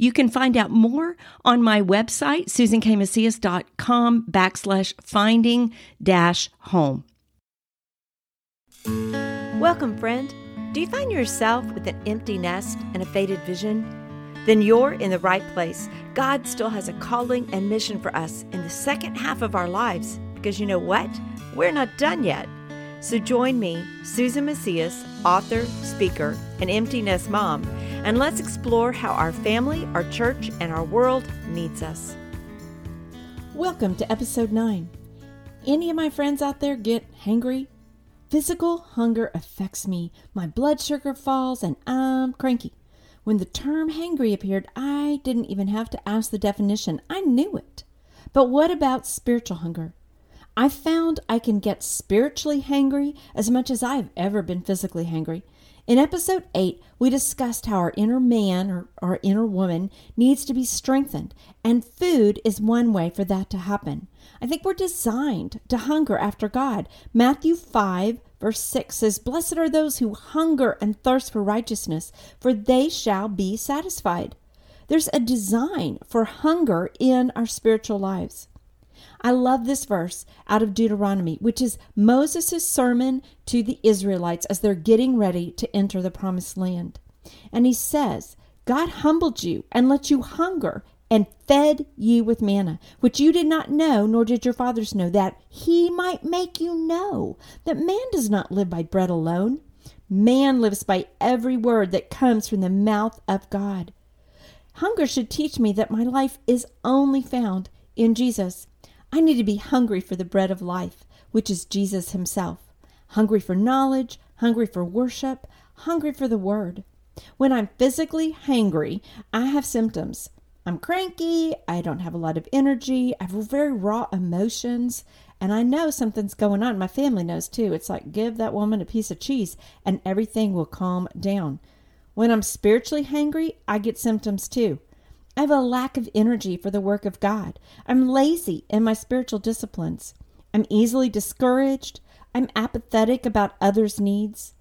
You can find out more on my website, susankmacias.com backslash finding dash home. Welcome, friend. Do you find yourself with an empty nest and a faded vision? Then you're in the right place. God still has a calling and mission for us in the second half of our lives because you know what? We're not done yet. So join me, Susan Macias, author, speaker, and empty nest mom and let's explore how our family, our church, and our world needs us. Welcome to episode 9. Any of my friends out there get hangry? Physical hunger affects me. My blood sugar falls and I'm cranky. When the term hangry appeared, I didn't even have to ask the definition. I knew it. But what about spiritual hunger? I found I can get spiritually hangry as much as I've ever been physically hangry. In episode 8, we discussed how our inner man or our inner woman needs to be strengthened, and food is one way for that to happen. I think we're designed to hunger after God. Matthew 5, verse 6 says, Blessed are those who hunger and thirst for righteousness, for they shall be satisfied. There's a design for hunger in our spiritual lives. I love this verse out of Deuteronomy, which is Moses' sermon to the Israelites as they're getting ready to enter the promised land. And he says, God humbled you and let you hunger and fed you with manna, which you did not know, nor did your fathers know, that he might make you know that man does not live by bread alone. Man lives by every word that comes from the mouth of God. Hunger should teach me that my life is only found in Jesus. I need to be hungry for the bread of life, which is Jesus Himself. Hungry for knowledge, hungry for worship, hungry for the Word. When I'm physically hangry, I have symptoms. I'm cranky, I don't have a lot of energy, I have very raw emotions, and I know something's going on. My family knows too. It's like give that woman a piece of cheese and everything will calm down. When I'm spiritually hangry, I get symptoms too. I have a lack of energy for the work of God. I'm lazy in my spiritual disciplines. I'm easily discouraged. I'm apathetic about others' needs.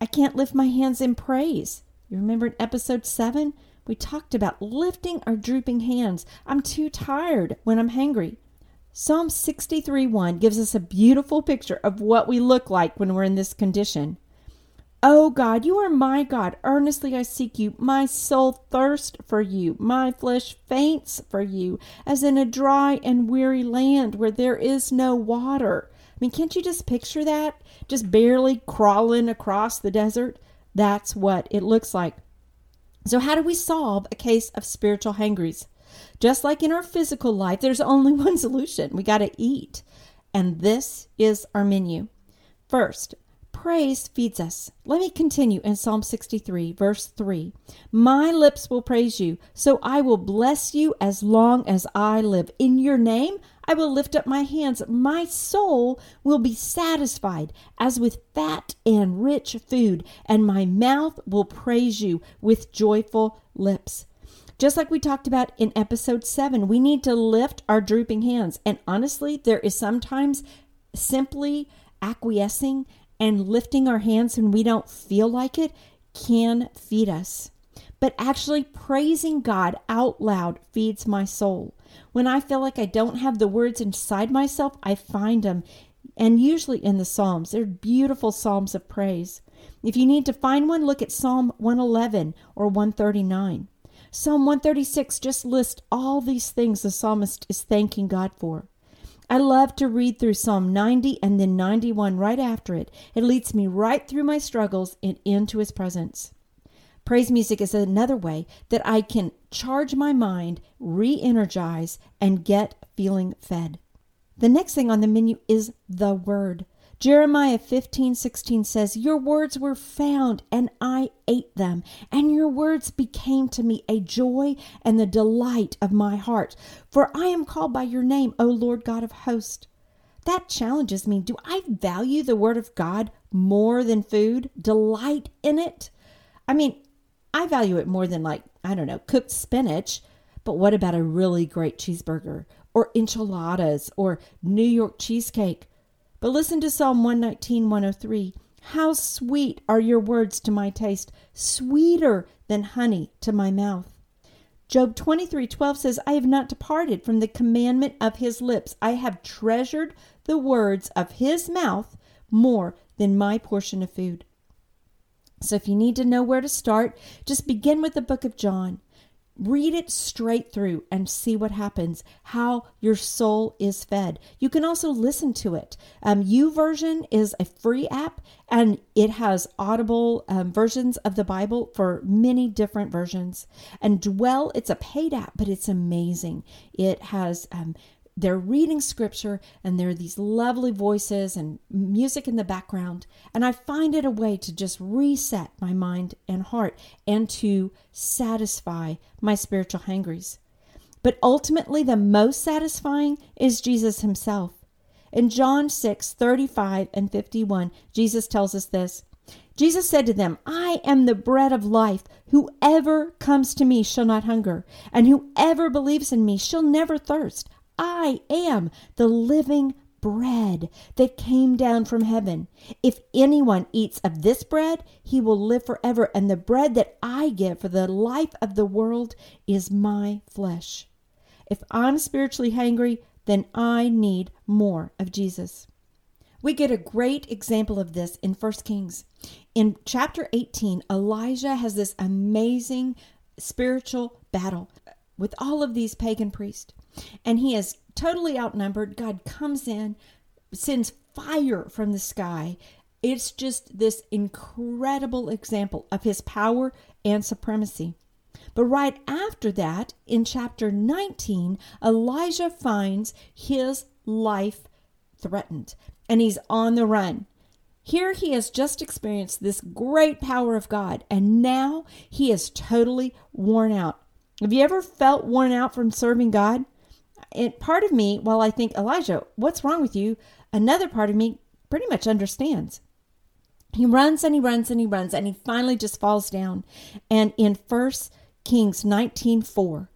I can't lift my hands in praise. You remember in episode 7? We talked about lifting our drooping hands. I'm too tired when I'm hangry. Psalm 63 1 gives us a beautiful picture of what we look like when we're in this condition. O oh God, you are my God. Earnestly I seek you. My soul thirsts for you. My flesh faints for you, as in a dry and weary land where there is no water. I mean, can't you just picture that? Just barely crawling across the desert? That's what it looks like. So, how do we solve a case of spiritual hangries? Just like in our physical life, there's only one solution we got to eat. And this is our menu. First, Praise feeds us. Let me continue in Psalm 63, verse 3. My lips will praise you, so I will bless you as long as I live. In your name, I will lift up my hands. My soul will be satisfied as with fat and rich food, and my mouth will praise you with joyful lips. Just like we talked about in episode 7, we need to lift our drooping hands. And honestly, there is sometimes simply acquiescing and lifting our hands when we don't feel like it can feed us. But actually, praising God out loud feeds my soul. When I feel like I don't have the words inside myself, I find them, and usually in the Psalms. They're beautiful Psalms of praise. If you need to find one, look at Psalm 111 or 139. Psalm 136 just lists all these things the psalmist is thanking God for. I love to read through Psalm 90 and then 91 right after it. It leads me right through my struggles and into His presence. Praise music is another way that I can charge my mind, re energize, and get feeling fed. The next thing on the menu is the Word. Jeremiah 15, 16 says, Your words were found, and I ate them, and your words became to me a joy and the delight of my heart. For I am called by your name, O Lord God of hosts. That challenges me. Do I value the word of God more than food? Delight in it? I mean, I value it more than, like, I don't know, cooked spinach. But what about a really great cheeseburger or enchiladas or New York cheesecake? But listen to Psalm 119, 103. How sweet are your words to my taste, sweeter than honey to my mouth. Job 23, 12 says, I have not departed from the commandment of his lips. I have treasured the words of his mouth more than my portion of food. So if you need to know where to start, just begin with the book of John. Read it straight through and see what happens, how your soul is fed. You can also listen to it. Um, YouVersion is a free app and it has audible um, versions of the Bible for many different versions. And Dwell, it's a paid app, but it's amazing. It has um, they're reading scripture and there are these lovely voices and music in the background. And I find it a way to just reset my mind and heart and to satisfy my spiritual hangries. But ultimately, the most satisfying is Jesus himself. In John 6 35 and 51, Jesus tells us this. Jesus said to them, I am the bread of life. Whoever comes to me shall not hunger, and whoever believes in me shall never thirst. I am the living bread that came down from heaven. If anyone eats of this bread, he will live forever. And the bread that I give for the life of the world is my flesh. If I'm spiritually hungry, then I need more of Jesus. We get a great example of this in 1 Kings. In chapter 18, Elijah has this amazing spiritual battle with all of these pagan priests and he is totally outnumbered. God comes in, sends fire from the sky. It's just this incredible example of his power and supremacy. But right after that, in chapter 19, Elijah finds his life threatened and he's on the run. Here he has just experienced this great power of God, and now he is totally worn out. Have you ever felt worn out from serving God? And part of me, while I think, Elijah, what's wrong with you? Another part of me pretty much understands. He runs and he runs and he runs and he finally just falls down. And in First Kings 19:4,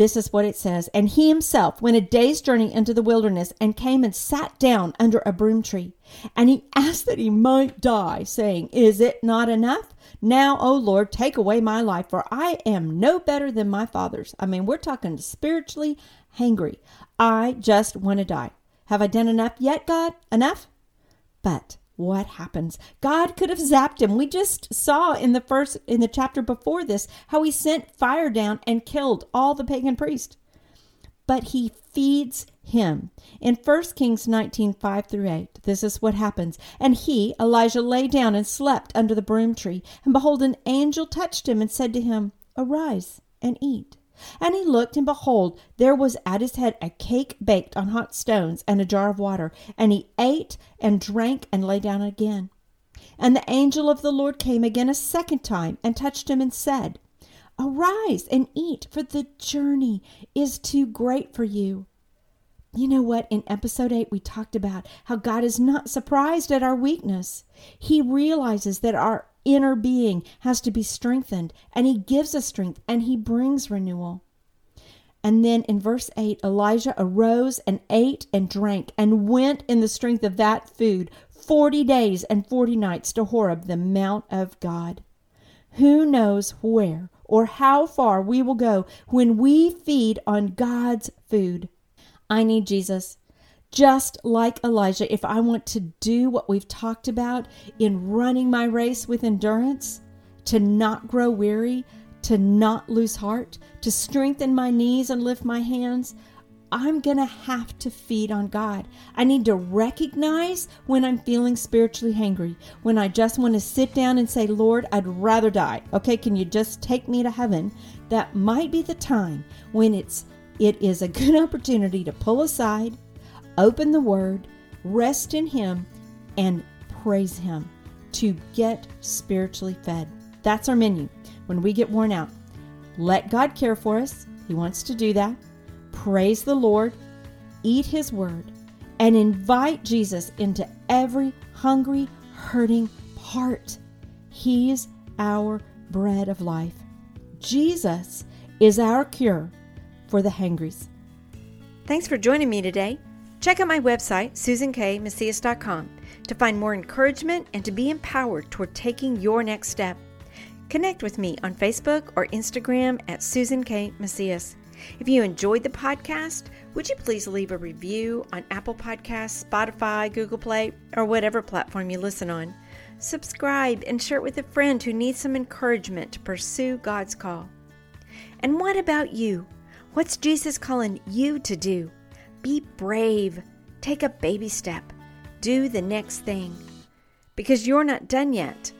this is what it says. And he himself went a day's journey into the wilderness and came and sat down under a broom tree. And he asked that he might die, saying, Is it not enough? Now, O Lord, take away my life, for I am no better than my fathers. I mean, we're talking spiritually hangry. I just want to die. Have I done enough yet, God? Enough? But what happens? God could have zapped him. We just saw in the first in the chapter before this how he sent fire down and killed all the pagan priests. But he feeds him. In 1 Kings 19, 5 through 8, this is what happens. And he, Elijah, lay down and slept under the broom tree. And behold, an angel touched him and said to him, Arise and eat. And he looked, and behold, there was at his head a cake baked on hot stones, and a jar of water. And he ate and drank and lay down again. And the angel of the Lord came again a second time and touched him and said, Arise and eat, for the journey is too great for you. You know what? In episode 8, we talked about how God is not surprised at our weakness. He realizes that our inner being has to be strengthened, and He gives us strength and He brings renewal. And then in verse 8, Elijah arose and ate and drank and went in the strength of that food 40 days and 40 nights to Horeb, the Mount of God. Who knows where or how far we will go when we feed on God's food? I need Jesus just like Elijah, if I want to do what we've talked about in running my race with endurance, to not grow weary, to not lose heart, to strengthen my knees and lift my hands, I'm going to have to feed on God. I need to recognize when I'm feeling spiritually hungry, when I just want to sit down and say, Lord, I'd rather die. Okay, can you just take me to heaven? That might be the time when it's it is a good opportunity to pull aside open the Word, rest in Him, and praise Him to get spiritually fed. That's our menu. When we get worn out, let God care for us. He wants to do that. Praise the Lord, eat His word, and invite Jesus into every hungry, hurting heart. He's our bread of life. Jesus is our cure for the hangries. Thanks for joining me today. Check out my website, susankmacias.com, to find more encouragement and to be empowered toward taking your next step. Connect with me on Facebook or Instagram at Susan K. Macias. If you enjoyed the podcast, would you please leave a review on Apple Podcasts, Spotify, Google Play, or whatever platform you listen on? Subscribe and share it with a friend who needs some encouragement to pursue God's call. And what about you? What's Jesus calling you to do? Be brave. Take a baby step. Do the next thing. Because you're not done yet.